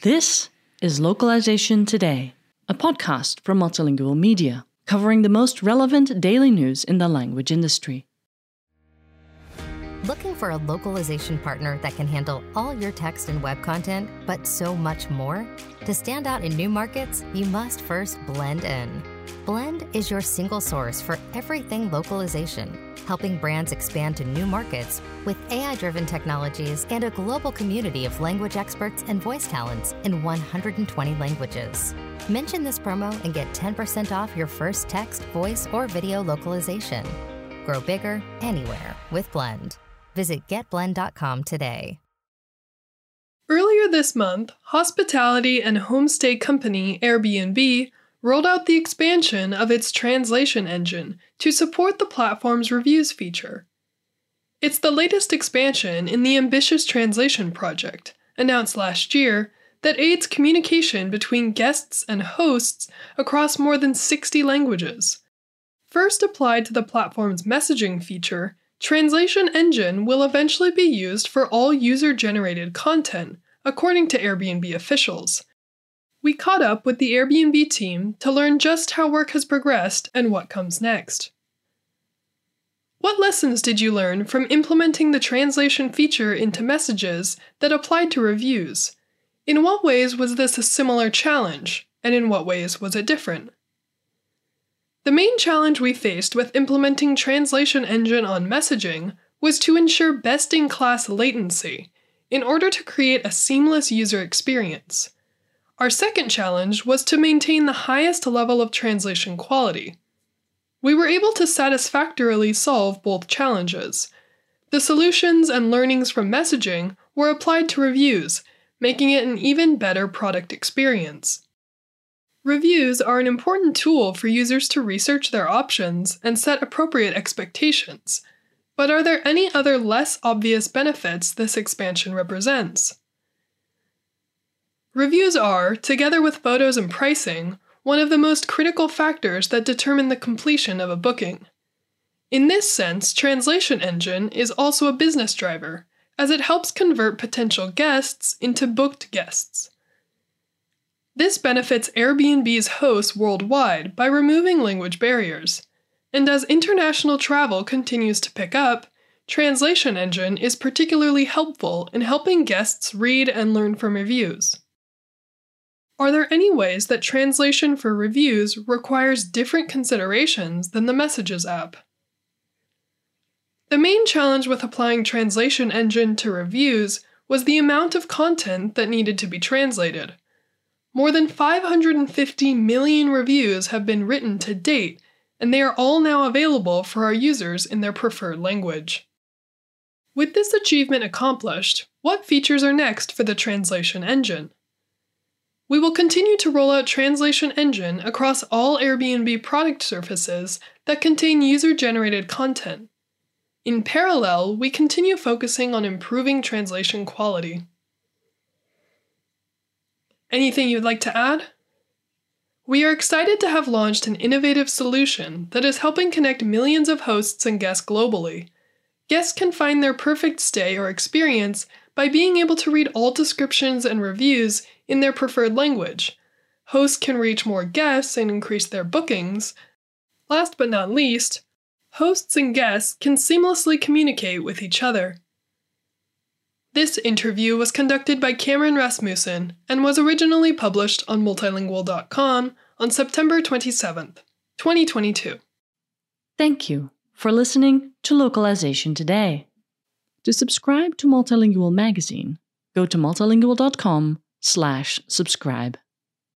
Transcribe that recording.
This is Localization Today, a podcast from Multilingual Media, covering the most relevant daily news in the language industry. Looking for a localization partner that can handle all your text and web content, but so much more? To stand out in new markets, you must first blend in. Blend is your single source for everything localization, helping brands expand to new markets with AI driven technologies and a global community of language experts and voice talents in 120 languages. Mention this promo and get 10% off your first text, voice, or video localization. Grow bigger anywhere with Blend. Visit getblend.com today. Earlier this month, hospitality and homestay company Airbnb rolled out the expansion of its translation engine to support the platform's reviews feature. It's the latest expansion in the ambitious translation project, announced last year, that aids communication between guests and hosts across more than 60 languages. First applied to the platform's messaging feature, Translation Engine will eventually be used for all user generated content, according to Airbnb officials, we caught up with the Airbnb team to learn just how work has progressed and what comes next. What lessons did you learn from implementing the translation feature into messages that applied to reviews? In what ways was this a similar challenge, and in what ways was it different? The main challenge we faced with implementing Translation Engine on messaging was to ensure best in class latency in order to create a seamless user experience. Our second challenge was to maintain the highest level of translation quality. We were able to satisfactorily solve both challenges. The solutions and learnings from messaging were applied to reviews, making it an even better product experience. Reviews are an important tool for users to research their options and set appropriate expectations. But are there any other less obvious benefits this expansion represents? Reviews are, together with photos and pricing, one of the most critical factors that determine the completion of a booking. In this sense, Translation Engine is also a business driver, as it helps convert potential guests into booked guests. This benefits Airbnb's hosts worldwide by removing language barriers. And as international travel continues to pick up, Translation Engine is particularly helpful in helping guests read and learn from reviews. Are there any ways that translation for reviews requires different considerations than the Messages app? The main challenge with applying Translation Engine to reviews was the amount of content that needed to be translated. More than 550 million reviews have been written to date, and they are all now available for our users in their preferred language. With this achievement accomplished, what features are next for the translation engine? We will continue to roll out Translation Engine across all Airbnb product surfaces that contain user generated content. In parallel, we continue focusing on improving translation quality. Anything you'd like to add? We are excited to have launched an innovative solution that is helping connect millions of hosts and guests globally. Guests can find their perfect stay or experience by being able to read all descriptions and reviews in their preferred language. Hosts can reach more guests and increase their bookings. Last but not least, hosts and guests can seamlessly communicate with each other. This interview was conducted by Cameron Rasmussen and was originally published on multilingual.com on September 27th, 2022. Thank you for listening to Localization Today. To subscribe to Multilingual magazine, go to multilingual.com slash subscribe.